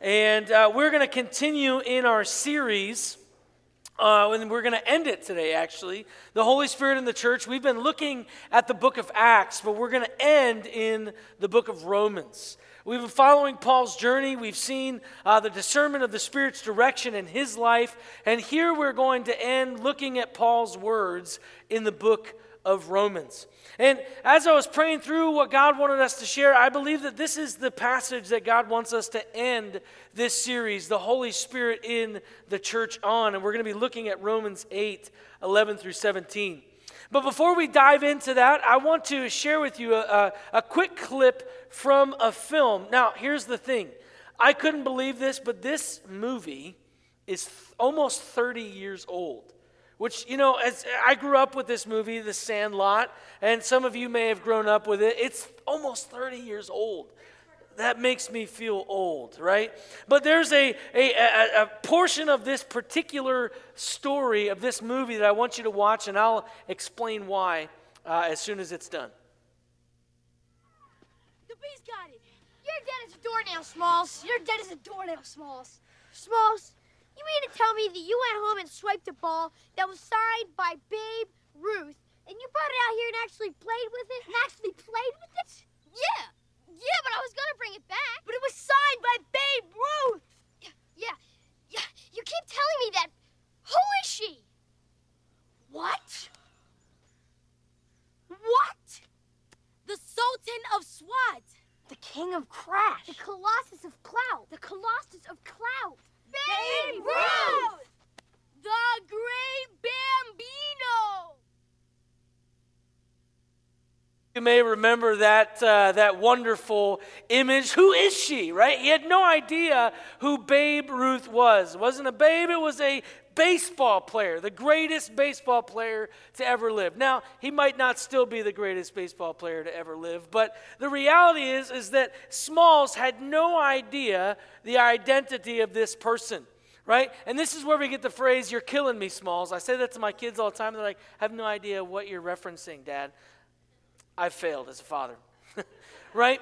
And uh, we're going to continue in our series. Uh, and we're going to end it today, actually. The Holy Spirit in the church. We've been looking at the book of Acts, but we're going to end in the book of Romans. We've been following Paul's journey. We've seen uh, the discernment of the Spirit's direction in his life. And here we're going to end looking at Paul's words in the book of Romans. And as I was praying through what God wanted us to share, I believe that this is the passage that God wants us to end this series, the Holy Spirit in the church on. And we're going to be looking at Romans 8 11 through 17. But before we dive into that, I want to share with you a, a, a quick clip from a film. Now, here's the thing I couldn't believe this, but this movie is th- almost 30 years old which you know as i grew up with this movie the sandlot and some of you may have grown up with it. It's almost 30 years old. That makes me feel old right? But there's a, a, a, a portion of this particular story of this movie that i want you to watch and i'll explain why uh, as soon as it's done. The bee's got it. You're dead as a doornail smalls. You're dead as a doornail smalls. Smalls you mean to tell me that you went home and swiped a ball that was signed by Babe Ruth, and you brought it out here and actually played with it? And actually played with it? Yeah. Yeah, but I was gonna bring it back. But it was signed by Babe Ruth! Yeah, yeah, yeah. You keep telling me that. Who is she? What? What? The Sultan of Swat. The King of Crash. The Colossus of Clout. The Colossus of Clout. Babe Ruth! The Great Bambino! You may remember that, uh, that wonderful image. Who is she, right? He had no idea who Babe Ruth was. It wasn't a babe, it was a baseball player, the greatest baseball player to ever live. Now, he might not still be the greatest baseball player to ever live, but the reality is is that Smalls had no idea the identity of this person. Right? And this is where we get the phrase, you're killing me, Smalls. I say that to my kids all the time. They're like, I have no idea what you're referencing, Dad. I failed as a father. right?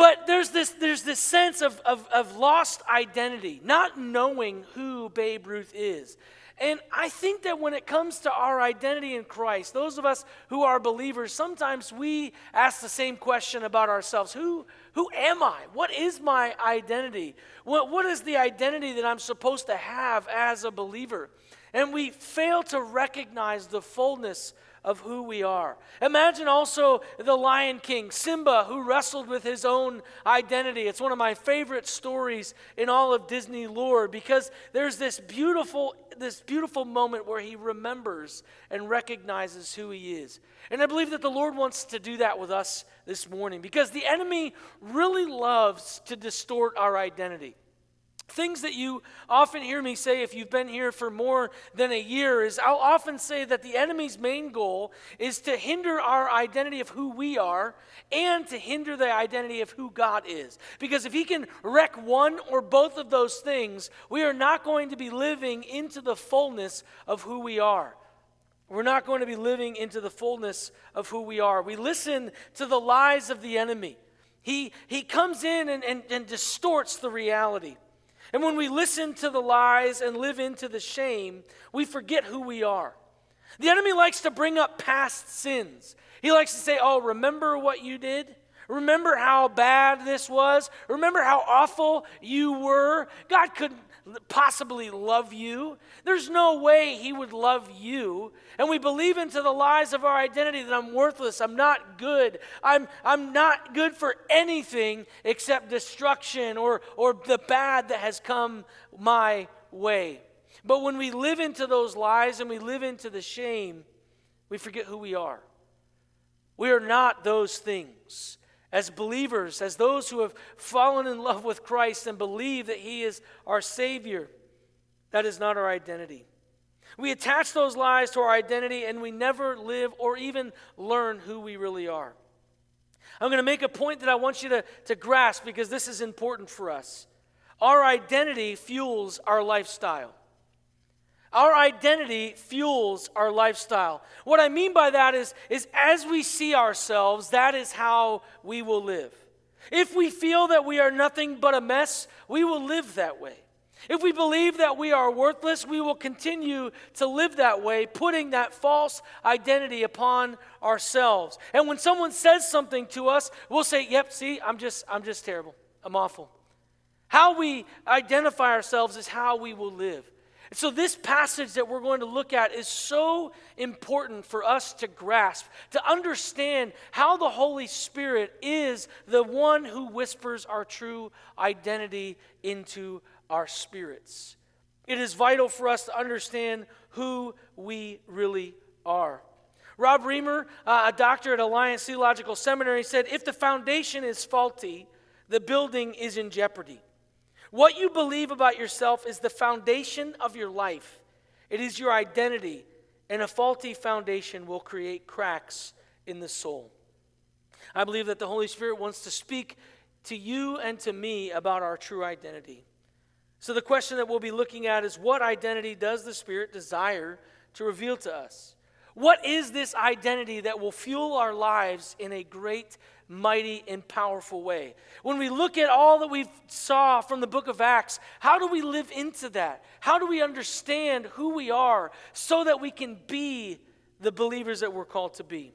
But there's this, there's this sense of, of, of lost identity, not knowing who Babe Ruth is. And I think that when it comes to our identity in Christ, those of us who are believers, sometimes we ask the same question about ourselves Who, who am I? What is my identity? What, what is the identity that I'm supposed to have as a believer? And we fail to recognize the fullness of who we are. Imagine also the Lion King, Simba, who wrestled with his own identity. It's one of my favorite stories in all of Disney lore because there's this beautiful this beautiful moment where he remembers and recognizes who he is. And I believe that the Lord wants to do that with us this morning because the enemy really loves to distort our identity. Things that you often hear me say if you've been here for more than a year is I'll often say that the enemy's main goal is to hinder our identity of who we are and to hinder the identity of who God is. Because if he can wreck one or both of those things, we are not going to be living into the fullness of who we are. We're not going to be living into the fullness of who we are. We listen to the lies of the enemy. He, he comes in and, and, and distorts the reality. And when we listen to the lies and live into the shame, we forget who we are. The enemy likes to bring up past sins. He likes to say, Oh, remember what you did? Remember how bad this was? Remember how awful you were? God couldn't possibly love you. There's no way he would love you. And we believe into the lies of our identity that I'm worthless, I'm not good, I'm, I'm not good for anything except destruction or, or the bad that has come my way. But when we live into those lies and we live into the shame, we forget who we are. We are not those things as believers, as those who have fallen in love with Christ and believe that He is our Savior, that is not our identity. We attach those lies to our identity and we never live or even learn who we really are. I'm going to make a point that I want you to, to grasp because this is important for us. Our identity fuels our lifestyle. Our identity fuels our lifestyle. What I mean by that is, is as we see ourselves, that is how we will live. If we feel that we are nothing but a mess, we will live that way. If we believe that we are worthless, we will continue to live that way, putting that false identity upon ourselves. And when someone says something to us, we'll say, "Yep, see, I'm just I'm just terrible. I'm awful." How we identify ourselves is how we will live. So, this passage that we're going to look at is so important for us to grasp, to understand how the Holy Spirit is the one who whispers our true identity into our spirits. It is vital for us to understand who we really are. Rob Reimer, uh, a doctor at Alliance Theological Seminary, said if the foundation is faulty, the building is in jeopardy. What you believe about yourself is the foundation of your life, it is your identity, and a faulty foundation will create cracks in the soul. I believe that the Holy Spirit wants to speak to you and to me about our true identity. So, the question that we'll be looking at is what identity does the Spirit desire to reveal to us? What is this identity that will fuel our lives in a great, mighty, and powerful way? When we look at all that we saw from the book of Acts, how do we live into that? How do we understand who we are so that we can be the believers that we're called to be?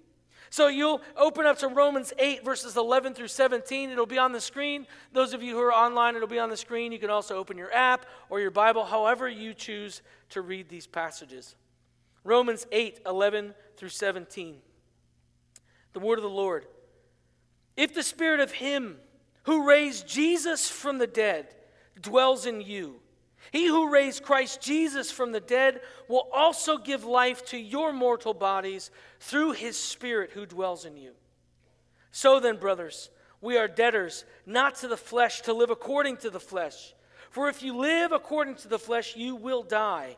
So you'll open up to Romans 8, verses 11 through 17. It'll be on the screen. Those of you who are online, it'll be on the screen. You can also open your app or your Bible, however you choose to read these passages. Romans 8, 11 through 17. The word of the Lord. If the spirit of him who raised Jesus from the dead dwells in you, he who raised Christ Jesus from the dead will also give life to your mortal bodies through his Spirit who dwells in you. So then, brothers, we are debtors, not to the flesh, to live according to the flesh. For if you live according to the flesh, you will die.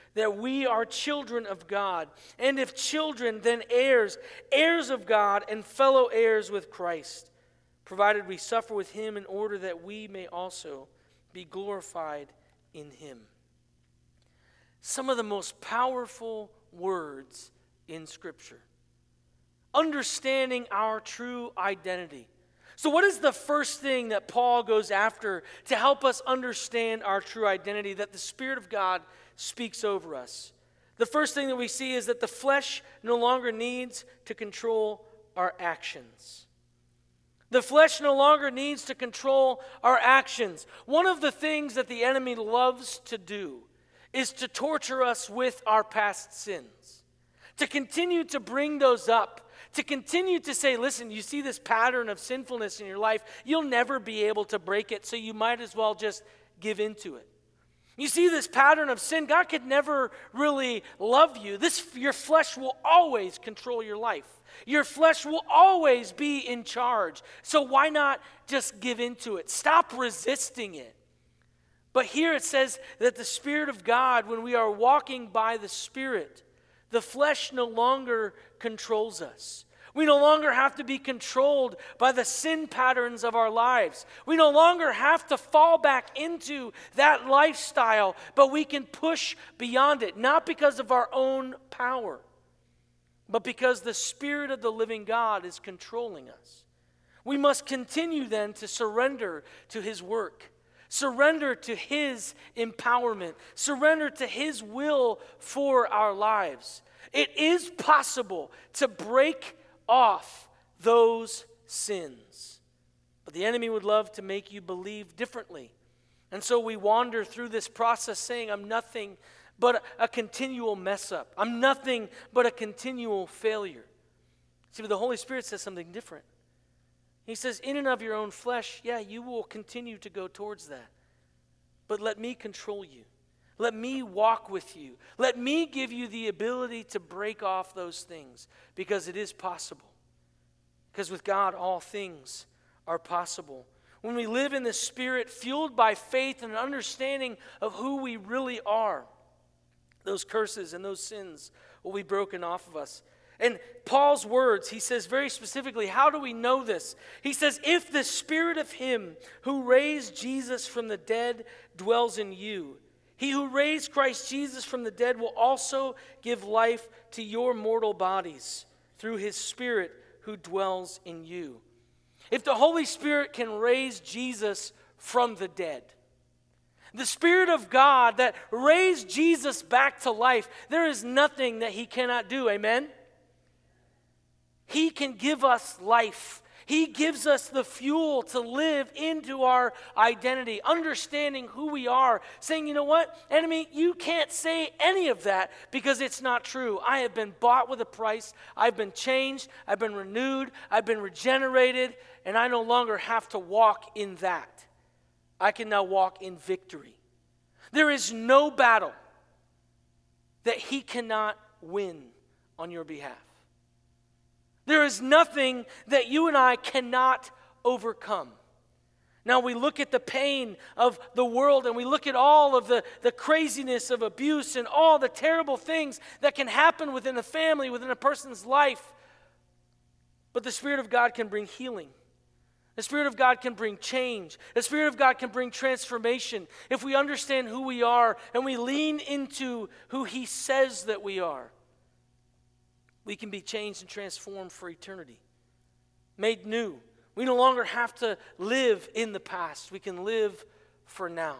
that we are children of God. And if children, then heirs, heirs of God, and fellow heirs with Christ, provided we suffer with Him in order that we may also be glorified in Him some of the most powerful words in Scripture. Understanding our true identity. So, what is the first thing that Paul goes after to help us understand our true identity that the Spirit of God speaks over us? The first thing that we see is that the flesh no longer needs to control our actions. The flesh no longer needs to control our actions. One of the things that the enemy loves to do is to torture us with our past sins, to continue to bring those up, to continue to say, listen, you see this pattern of sinfulness in your life, you'll never be able to break it, so you might as well just give into it. You see this pattern of sin, God could never really love you. This your flesh will always control your life. Your flesh will always be in charge. So why not just give into it? Stop resisting it. But here it says that the Spirit of God, when we are walking by the Spirit, the flesh no longer controls us. We no longer have to be controlled by the sin patterns of our lives. We no longer have to fall back into that lifestyle, but we can push beyond it, not because of our own power, but because the Spirit of the living God is controlling us. We must continue then to surrender to His work. Surrender to His empowerment. Surrender to His will for our lives. It is possible to break off those sins. But the enemy would love to make you believe differently. And so we wander through this process saying, I'm nothing but a continual mess up. I'm nothing but a continual failure. See, but the Holy Spirit says something different. He says, In and of your own flesh, yeah, you will continue to go towards that. But let me control you. Let me walk with you. Let me give you the ability to break off those things because it is possible. Because with God, all things are possible. When we live in the Spirit, fueled by faith and an understanding of who we really are, Those curses and those sins will be broken off of us. And Paul's words, he says very specifically, how do we know this? He says, If the spirit of him who raised Jesus from the dead dwells in you, he who raised Christ Jesus from the dead will also give life to your mortal bodies through his spirit who dwells in you. If the Holy Spirit can raise Jesus from the dead, the Spirit of God that raised Jesus back to life, there is nothing that He cannot do. Amen? He can give us life. He gives us the fuel to live into our identity, understanding who we are, saying, you know what, enemy, you can't say any of that because it's not true. I have been bought with a price. I've been changed. I've been renewed. I've been regenerated, and I no longer have to walk in that. I can now walk in victory. There is no battle that he cannot win on your behalf. There is nothing that you and I cannot overcome. Now we look at the pain of the world and we look at all of the, the craziness of abuse and all the terrible things that can happen within a family, within a person's life. But the Spirit of God can bring healing. The Spirit of God can bring change. The Spirit of God can bring transformation if we understand who we are and we lean into who He says that we are. We can be changed and transformed for eternity, made new. We no longer have to live in the past, we can live for now.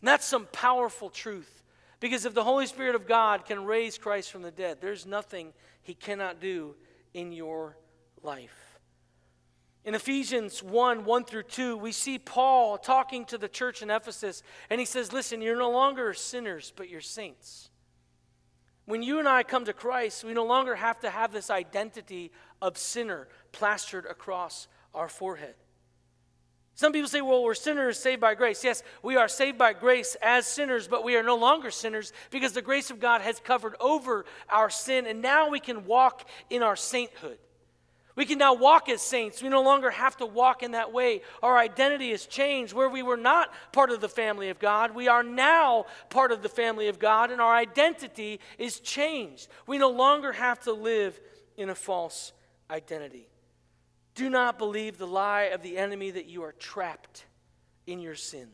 And that's some powerful truth because if the Holy Spirit of God can raise Christ from the dead, there's nothing He cannot do in your life. In Ephesians 1 1 through 2, we see Paul talking to the church in Ephesus, and he says, Listen, you're no longer sinners, but you're saints. When you and I come to Christ, we no longer have to have this identity of sinner plastered across our forehead. Some people say, well, we're sinners saved by grace. Yes, we are saved by grace as sinners, but we are no longer sinners because the grace of God has covered over our sin, and now we can walk in our sainthood. We can now walk as saints. We no longer have to walk in that way. Our identity has changed. Where we were not part of the family of God, we are now part of the family of God, and our identity is changed. We no longer have to live in a false identity. Do not believe the lie of the enemy that you are trapped in your sin.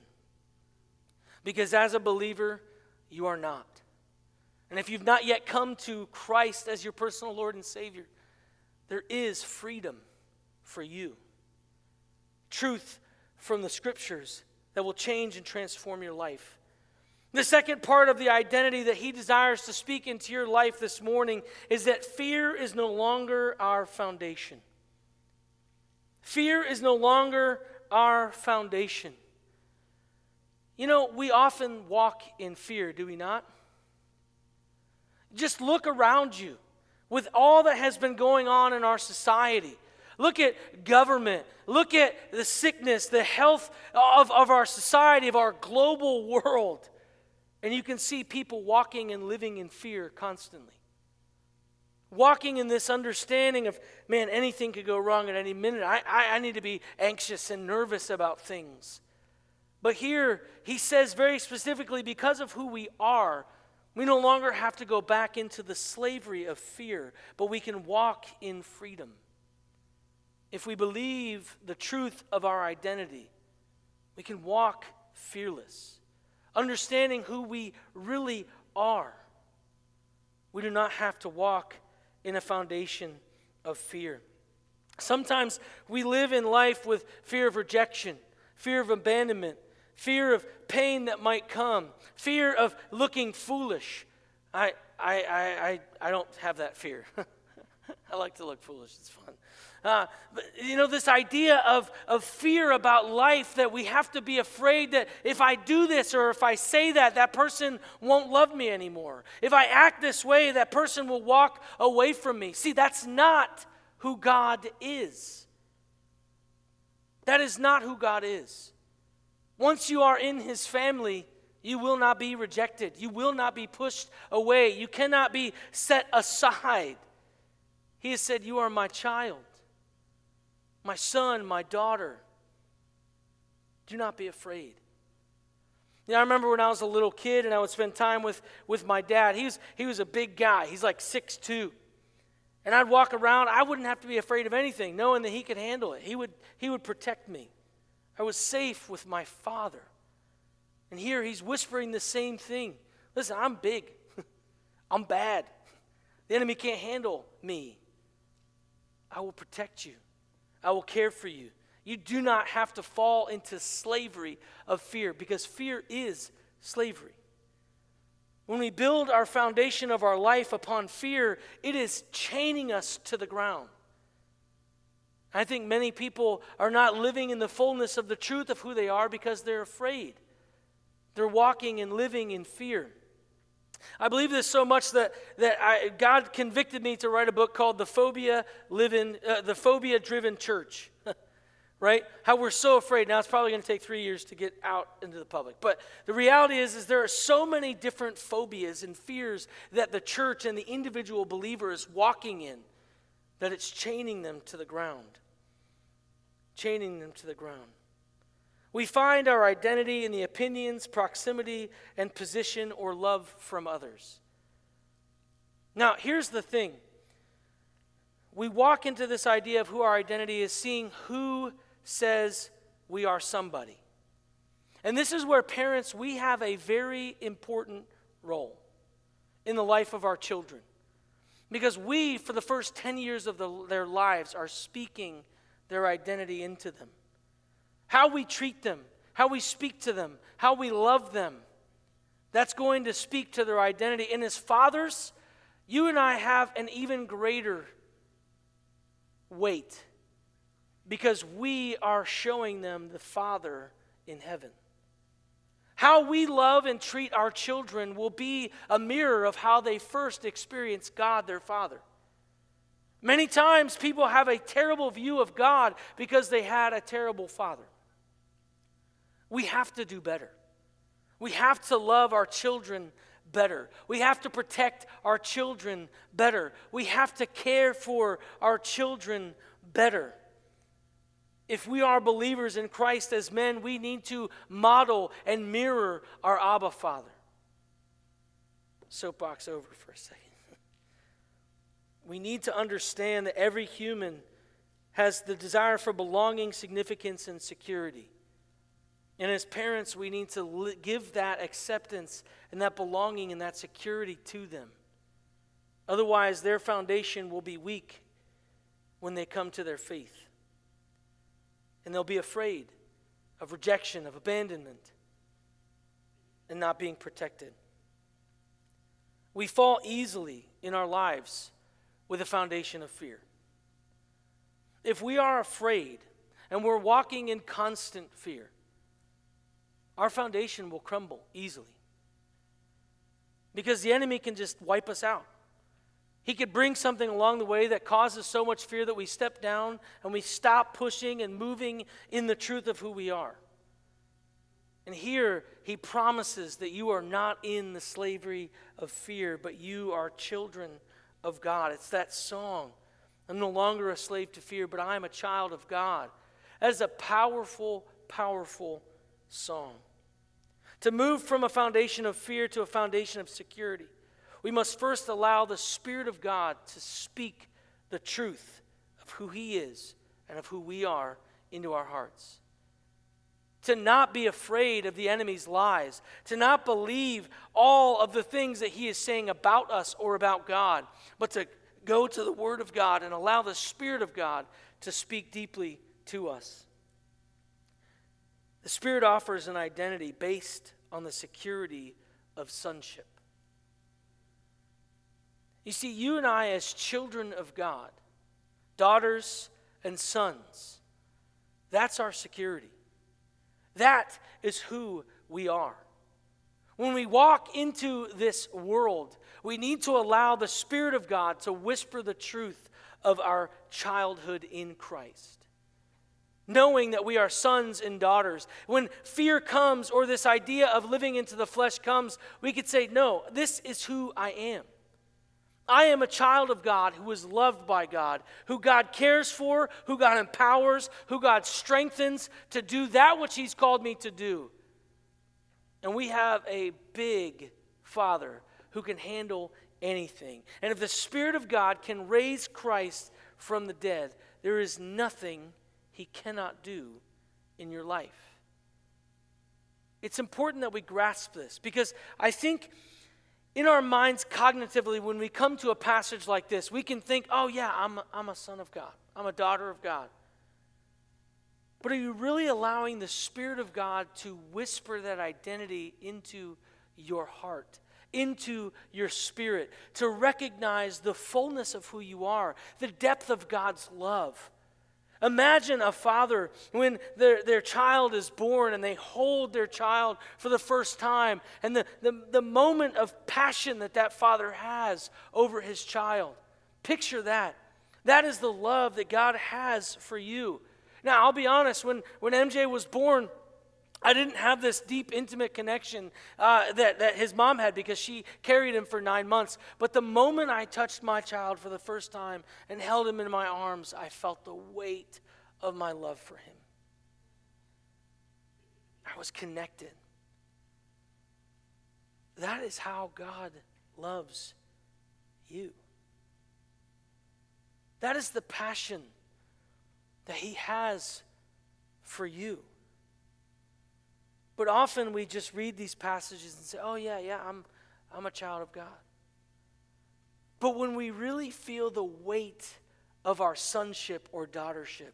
Because as a believer, you are not. And if you've not yet come to Christ as your personal Lord and Savior, there is freedom for you. Truth from the scriptures that will change and transform your life. The second part of the identity that he desires to speak into your life this morning is that fear is no longer our foundation. Fear is no longer our foundation. You know, we often walk in fear, do we not? Just look around you with all that has been going on in our society. Look at government. Look at the sickness, the health of, of our society, of our global world. And you can see people walking and living in fear constantly. Walking in this understanding of, man, anything could go wrong at any minute. I, I, I need to be anxious and nervous about things. But here, he says very specifically because of who we are, we no longer have to go back into the slavery of fear, but we can walk in freedom. If we believe the truth of our identity, we can walk fearless, understanding who we really are. We do not have to walk in a foundation of fear. Sometimes we live in life with fear of rejection, fear of abandonment, fear of pain that might come, fear of looking foolish. I, I, I, I, I don't have that fear. I like to look foolish, it's fun. Uh, but, you know, this idea of, of fear about life that we have to be afraid that if I do this or if I say that, that person won't love me anymore. If I act this way, that person will walk away from me. See, that's not who God is. That is not who God is. Once you are in his family, you will not be rejected. You will not be pushed away. You cannot be set aside. He has said, You are my child, my son, my daughter. Do not be afraid. You know, I remember when I was a little kid and I would spend time with, with my dad. He was, he was a big guy, he's like six two, And I'd walk around, I wouldn't have to be afraid of anything, knowing that he could handle it. He would, he would protect me. I was safe with my father. And here he's whispering the same thing. Listen, I'm big, I'm bad. The enemy can't handle me. I will protect you, I will care for you. You do not have to fall into slavery of fear because fear is slavery. When we build our foundation of our life upon fear, it is chaining us to the ground. I think many people are not living in the fullness of the truth of who they are because they're afraid. They're walking and living in fear. I believe this so much that, that I, God convicted me to write a book called The Phobia, Living, uh, the Phobia Driven Church. right? How we're so afraid. Now it's probably going to take three years to get out into the public. But the reality is, is there are so many different phobias and fears that the church and the individual believer is walking in that it's chaining them to the ground. Chaining them to the ground. We find our identity in the opinions, proximity, and position or love from others. Now, here's the thing. We walk into this idea of who our identity is, seeing who says we are somebody. And this is where parents, we have a very important role in the life of our children. Because we, for the first 10 years of the, their lives, are speaking their identity into them. How we treat them, how we speak to them, how we love them, that's going to speak to their identity. And as fathers, you and I have an even greater weight because we are showing them the Father in heaven. How we love and treat our children will be a mirror of how they first experienced God, their Father. Many times people have a terrible view of God because they had a terrible father. We have to do better. We have to love our children better. We have to protect our children better. We have to care for our children better. If we are believers in Christ as men, we need to model and mirror our Abba Father. Soapbox over for a second. We need to understand that every human has the desire for belonging, significance, and security. And as parents, we need to give that acceptance and that belonging and that security to them. Otherwise, their foundation will be weak when they come to their faith and they'll be afraid of rejection, of abandonment, and not being protected. We fall easily in our lives with a foundation of fear. If we are afraid and we're walking in constant fear, our foundation will crumble easily. Because the enemy can just wipe us out. He could bring something along the way that causes so much fear that we step down and we stop pushing and moving in the truth of who we are. And here he promises that you are not in the slavery of fear, but you are children of God. It's that song. I'm no longer a slave to fear, but I am a child of God. That is a powerful, powerful song. To move from a foundation of fear to a foundation of security we must first allow the Spirit of God to speak the truth of who He is and of who we are into our hearts. To not be afraid of the enemy's lies, to not believe all of the things that he is saying about us or about God, but to go to the Word of God and allow the Spirit of God to speak deeply to us. The Spirit offers an identity based on the security of sonship. You see, you and I, as children of God, daughters and sons, that's our security. That is who we are. When we walk into this world, we need to allow the Spirit of God to whisper the truth of our childhood in Christ. Knowing that we are sons and daughters. When fear comes or this idea of living into the flesh comes, we could say, No, this is who I am. I am a child of God who is loved by God, who God cares for, who God empowers, who God strengthens to do that which He's called me to do. And we have a big Father who can handle anything. And if the Spirit of God can raise Christ from the dead, there is nothing he cannot do in your life. It's important that we grasp this because I think in our minds, cognitively, when we come to a passage like this, we can think, oh, yeah, I'm I'm a son of God, I'm a daughter of God. But are you really allowing the Spirit of God to whisper that identity into your heart? into your spirit to recognize the fullness of who you are, the depth of God's love. Imagine a father when their, their child is born and they hold their child for the first time, and the, the, the moment of passion that that father has over his child. Picture that. That is the love that God has for you. Now, I'll be honest, when, when MJ was born, I didn't have this deep, intimate connection uh, that, that his mom had because she carried him for nine months. But the moment I touched my child for the first time and held him in my arms, I felt the weight of my love for him. I was connected. That is how God loves you. That is the passion that He has for you. But often we just read these passages and say, oh, yeah, yeah, I'm, I'm a child of God. But when we really feel the weight of our sonship or daughtership,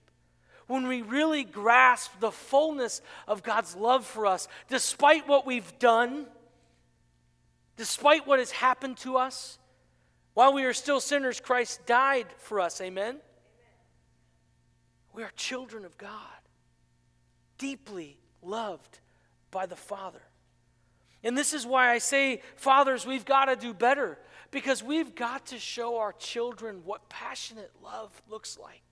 when we really grasp the fullness of God's love for us, despite what we've done, despite what has happened to us, while we are still sinners, Christ died for us. Amen? We are children of God, deeply loved by the Father. And this is why I say, fathers, we've got to do better because we've got to show our children what passionate love looks like.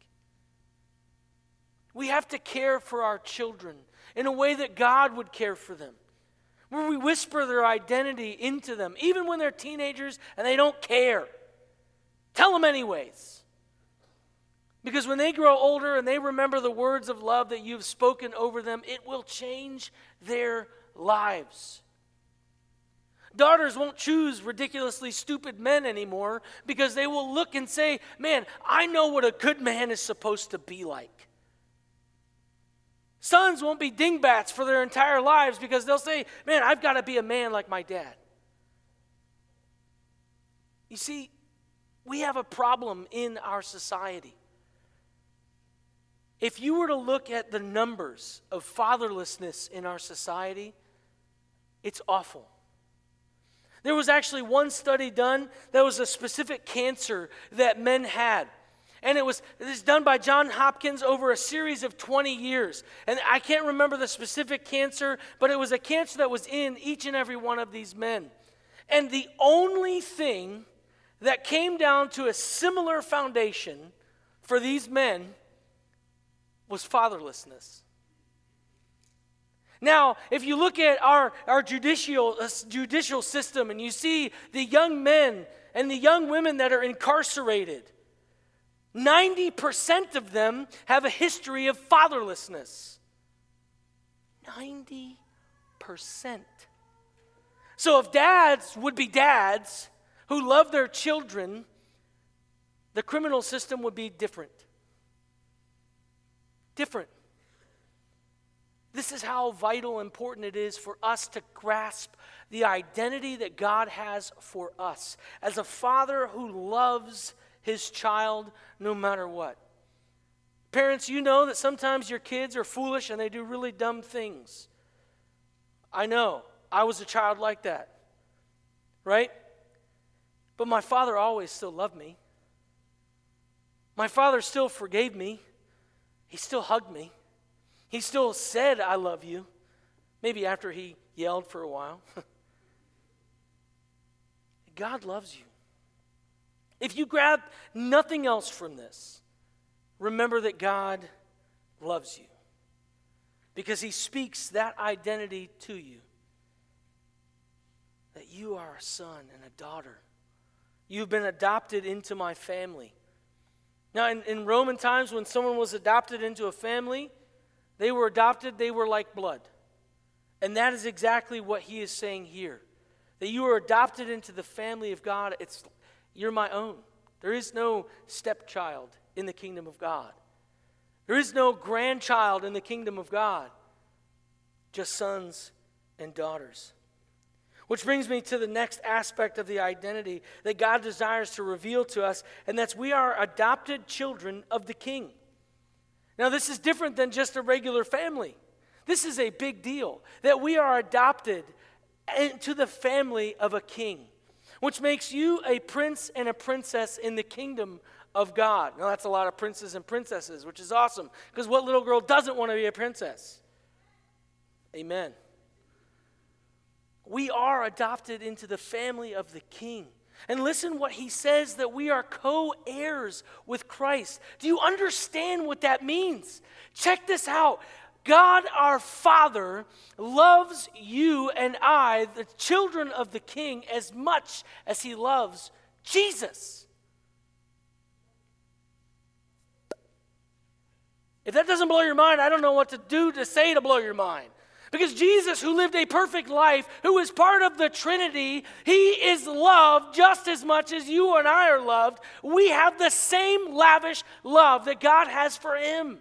We have to care for our children in a way that God would care for them, where we whisper their identity into them, even when they're teenagers and they don't care. Tell them, anyways. Because when they grow older and they remember the words of love that you've spoken over them, it will change their lives. Daughters won't choose ridiculously stupid men anymore because they will look and say, Man, I know what a good man is supposed to be like. Sons won't be dingbats for their entire lives because they'll say, Man, I've got to be a man like my dad. You see, we have a problem in our society. If you were to look at the numbers of fatherlessness in our society, it's awful. There was actually one study done that was a specific cancer that men had. And it was, it was done by John Hopkins over a series of 20 years. And I can't remember the specific cancer, but it was a cancer that was in each and every one of these men. And the only thing that came down to a similar foundation for these men was fatherlessness. Now, if you look at our, our judicial, uh, judicial system and you see the young men and the young women that are incarcerated, 90% of them have a history of fatherlessness. 90%. So, if dads would be dads who love their children, the criminal system would be different different. This is how vital important it is for us to grasp the identity that God has for us as a father who loves his child no matter what. Parents, you know that sometimes your kids are foolish and they do really dumb things. I know. I was a child like that. Right? But my father always still loved me. My father still forgave me. He still hugged me. He still said, I love you. Maybe after he yelled for a while. God loves you. If you grab nothing else from this, remember that God loves you because he speaks that identity to you that you are a son and a daughter. You've been adopted into my family. Now, in, in Roman times, when someone was adopted into a family, they were adopted, they were like blood. And that is exactly what he is saying here. That you are adopted into the family of God. It's you're my own. There is no stepchild in the kingdom of God. There is no grandchild in the kingdom of God. Just sons and daughters. Which brings me to the next aspect of the identity that God desires to reveal to us, and that's we are adopted children of the King. Now, this is different than just a regular family. This is a big deal that we are adopted into the family of a king, which makes you a prince and a princess in the kingdom of God. Now, that's a lot of princes and princesses, which is awesome because what little girl doesn't want to be a princess? Amen. We are adopted into the family of the king. And listen what he says that we are co heirs with Christ. Do you understand what that means? Check this out. God our Father loves you and I, the children of the King, as much as he loves Jesus. If that doesn't blow your mind, I don't know what to do to say to blow your mind. Because Jesus, who lived a perfect life, who is part of the Trinity, he is loved just as much as you and I are loved. We have the same lavish love that God has for him.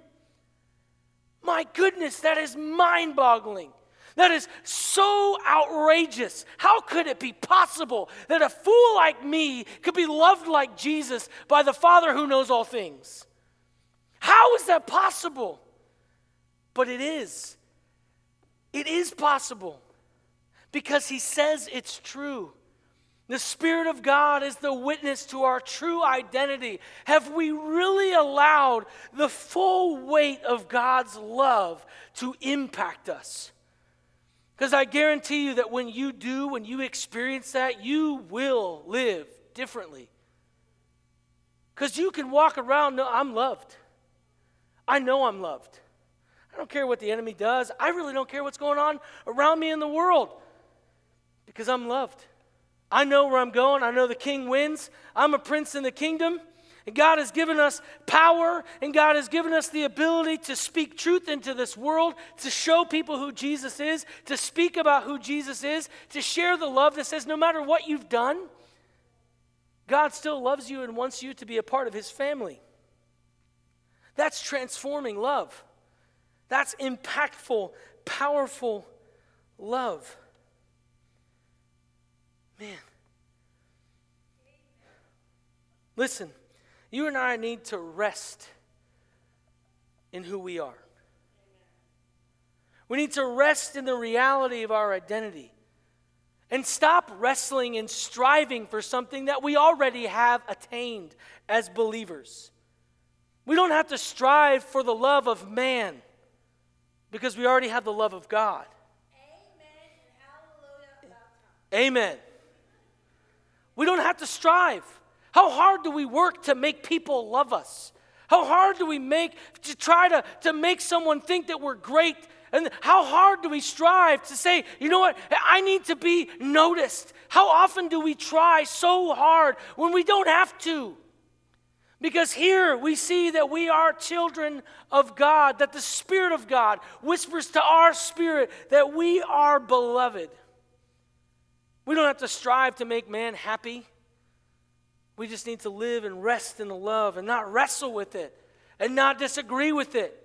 My goodness, that is mind boggling. That is so outrageous. How could it be possible that a fool like me could be loved like Jesus by the Father who knows all things? How is that possible? But it is. It is possible because he says it's true. The Spirit of God is the witness to our true identity. Have we really allowed the full weight of God's love to impact us? Because I guarantee you that when you do, when you experience that, you will live differently. Because you can walk around, no, I'm loved. I know I'm loved. I don't care what the enemy does. I really don't care what's going on around me in the world because I'm loved. I know where I'm going. I know the king wins. I'm a prince in the kingdom. And God has given us power, and God has given us the ability to speak truth into this world, to show people who Jesus is, to speak about who Jesus is, to share the love that says no matter what you've done, God still loves you and wants you to be a part of his family. That's transforming love. That's impactful, powerful love. Man. Listen, you and I need to rest in who we are. We need to rest in the reality of our identity and stop wrestling and striving for something that we already have attained as believers. We don't have to strive for the love of man because we already have the love of God. Amen. We don't have to strive. How hard do we work to make people love us? How hard do we make to try to, to make someone think that we're great? And how hard do we strive to say, you know what, I need to be noticed? How often do we try so hard when we don't have to? Because here we see that we are children of God, that the Spirit of God whispers to our spirit that we are beloved. We don't have to strive to make man happy. We just need to live and rest in the love and not wrestle with it and not disagree with it.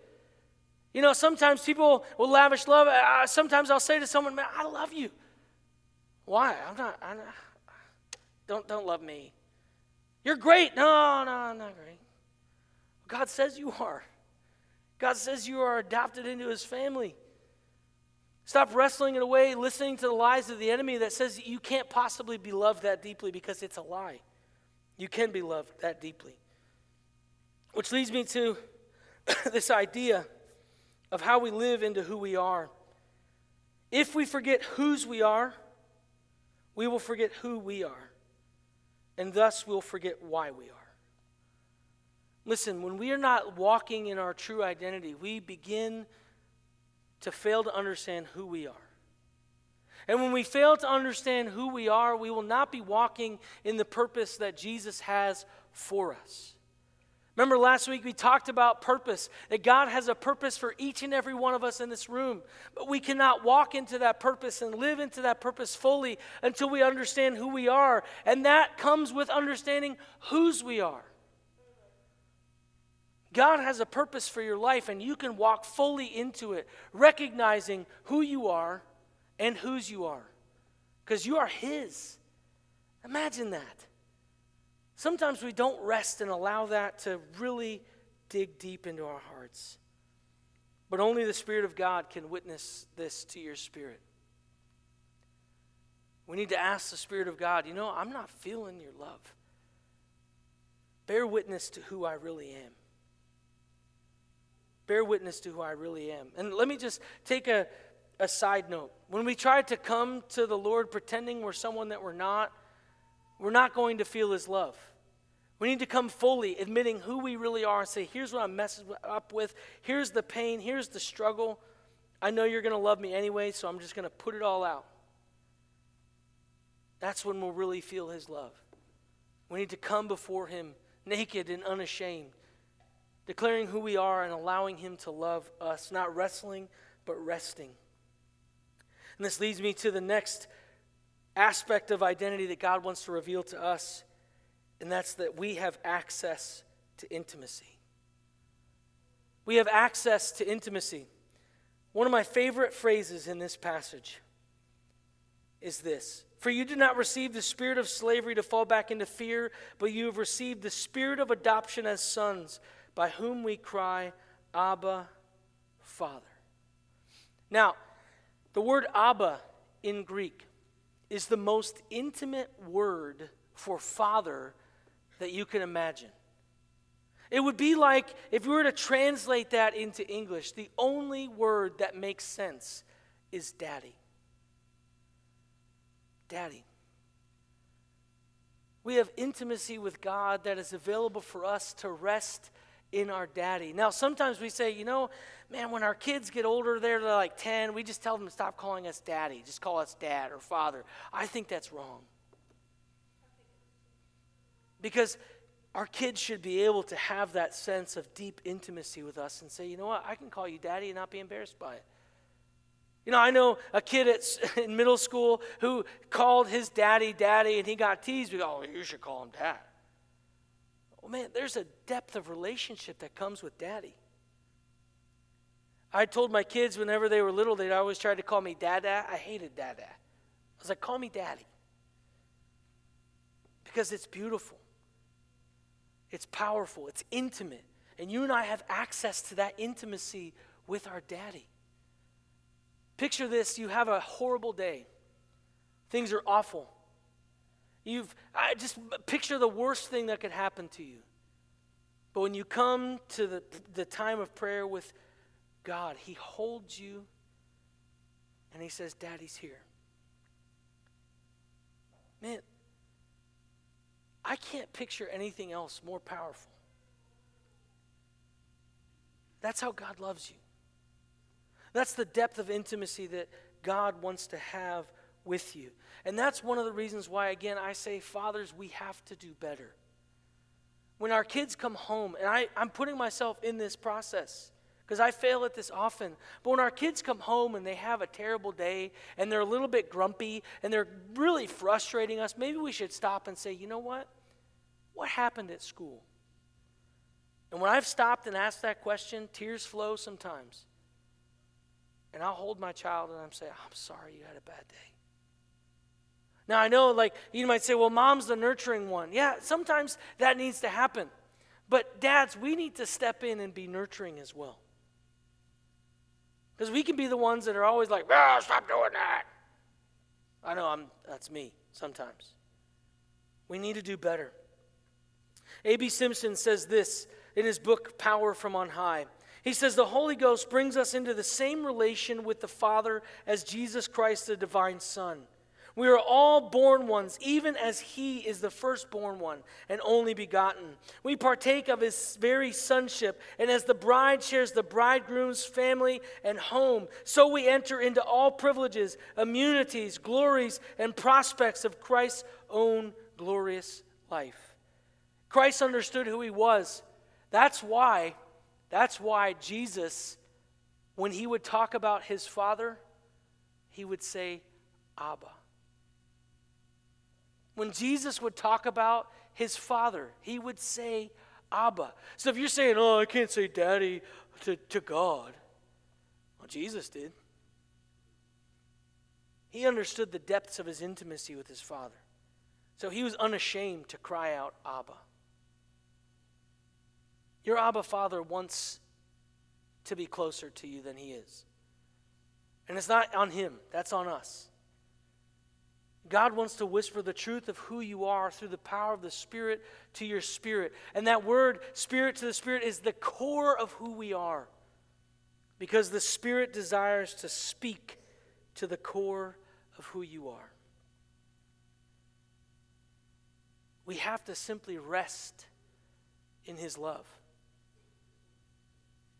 You know, sometimes people will lavish love. Sometimes I'll say to someone, "Man, I love you." Why? I'm not. I'm not don't don't love me. You're great. No, no, I'm not great. God says you are. God says you are adopted into his family. Stop wrestling it away, listening to the lies of the enemy that says you can't possibly be loved that deeply because it's a lie. You can be loved that deeply. Which leads me to this idea of how we live into who we are. If we forget whose we are, we will forget who we are and thus we'll forget why we are. Listen, when we are not walking in our true identity, we begin to fail to understand who we are. And when we fail to understand who we are, we will not be walking in the purpose that Jesus has for us. Remember last week we talked about purpose, that God has a purpose for each and every one of us in this room. But we cannot walk into that purpose and live into that purpose fully until we understand who we are. And that comes with understanding whose we are. God has a purpose for your life, and you can walk fully into it, recognizing who you are and whose you are, because you are His. Imagine that. Sometimes we don't rest and allow that to really dig deep into our hearts. But only the Spirit of God can witness this to your spirit. We need to ask the Spirit of God, you know, I'm not feeling your love. Bear witness to who I really am. Bear witness to who I really am. And let me just take a, a side note. When we try to come to the Lord pretending we're someone that we're not, we're not going to feel His love. We need to come fully admitting who we really are and say, here's what I'm messing up with. Here's the pain. Here's the struggle. I know you're going to love me anyway, so I'm just going to put it all out. That's when we'll really feel His love. We need to come before Him naked and unashamed, declaring who we are and allowing Him to love us, not wrestling, but resting. And this leads me to the next aspect of identity that God wants to reveal to us, and that's that we have access to intimacy. We have access to intimacy. One of my favorite phrases in this passage is this For you did not receive the spirit of slavery to fall back into fear, but you have received the spirit of adoption as sons, by whom we cry, Abba, Father. Now, the word Abba in Greek is the most intimate word for father that you can imagine. It would be like if you were to translate that into English, the only word that makes sense is daddy. Daddy. We have intimacy with God that is available for us to rest in our daddy. Now, sometimes we say, you know, man, when our kids get older, they're like 10, we just tell them to stop calling us daddy. Just call us dad or father. I think that's wrong. Because our kids should be able to have that sense of deep intimacy with us and say, you know what, I can call you daddy and not be embarrassed by it. You know, I know a kid at, in middle school who called his daddy daddy and he got teased. We go, oh, you should call him dad. Well, man, there's a depth of relationship that comes with daddy. I told my kids whenever they were little, they'd always try to call me dada. I hated dada. I was like, call me daddy. Because it's beautiful, it's powerful, it's intimate. And you and I have access to that intimacy with our daddy. Picture this you have a horrible day, things are awful. You've I just picture the worst thing that could happen to you. But when you come to the, the time of prayer with God, He holds you and He says, Daddy's here. Man, I can't picture anything else more powerful. That's how God loves you. That's the depth of intimacy that God wants to have with you. And that's one of the reasons why, again, I say, fathers, we have to do better. When our kids come home, and I, I'm putting myself in this process because I fail at this often. But when our kids come home and they have a terrible day and they're a little bit grumpy and they're really frustrating us, maybe we should stop and say, you know what? What happened at school? And when I've stopped and asked that question, tears flow sometimes. And I'll hold my child and I'm saying, I'm sorry you had a bad day. Now, I know, like, you might say, well, mom's the nurturing one. Yeah, sometimes that needs to happen. But, dads, we need to step in and be nurturing as well. Because we can be the ones that are always like, oh, stop doing that. I know I'm, that's me sometimes. We need to do better. A.B. Simpson says this in his book, Power from On High. He says, The Holy Ghost brings us into the same relation with the Father as Jesus Christ, the divine Son. We are all born ones, even as he is the firstborn one and only begotten. We partake of his very sonship, and as the bride shares the bridegroom's family and home, so we enter into all privileges, immunities, glories, and prospects of Christ's own glorious life. Christ understood who he was That's why, that's why Jesus, when he would talk about his Father, he would say, Abba. When Jesus would talk about his Father, he would say, Abba. So if you're saying, oh, I can't say daddy to, to God, well, Jesus did. He understood the depths of his intimacy with his Father. So he was unashamed to cry out, Abba. Your Abba Father wants to be closer to you than he is. And it's not on him, that's on us. God wants to whisper the truth of who you are through the power of the Spirit to your spirit. And that word, Spirit to the Spirit, is the core of who we are. Because the Spirit desires to speak to the core of who you are. We have to simply rest in His love.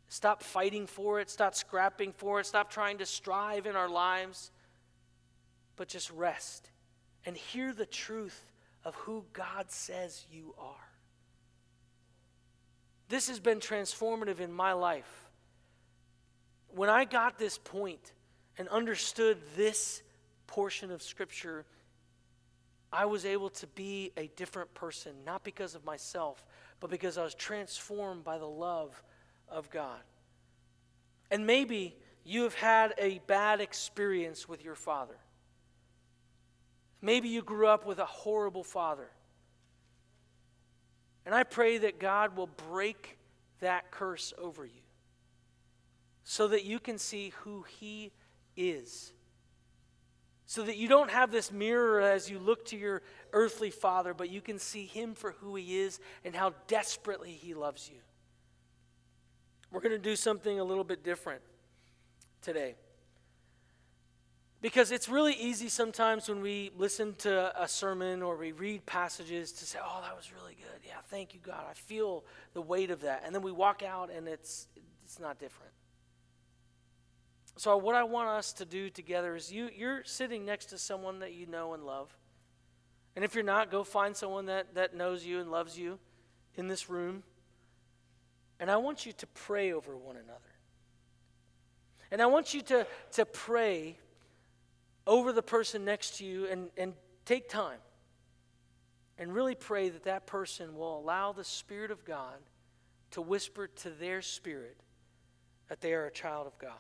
Stop fighting for it, stop scrapping for it, stop trying to strive in our lives, but just rest and hear the truth of who God says you are. This has been transformative in my life. When I got this point and understood this portion of Scripture, I was able to be a different person, not because of myself, but because I was transformed by the love of God. And maybe you have had a bad experience with your father. Maybe you grew up with a horrible father. And I pray that God will break that curse over you so that you can see who He is. So that you don't have this mirror as you look to your earthly father, but you can see Him for who He is and how desperately He loves you. We're going to do something a little bit different today. Because it's really easy sometimes when we listen to a sermon or we read passages to say, oh, that was really good. Yeah, thank you, God. I feel the weight of that. And then we walk out and it's, it's not different. So, what I want us to do together is you, you're sitting next to someone that you know and love. And if you're not, go find someone that, that knows you and loves you in this room. And I want you to pray over one another. And I want you to, to pray over the person next to you and, and take time and really pray that that person will allow the Spirit of God to whisper to their spirit that they are a child of God.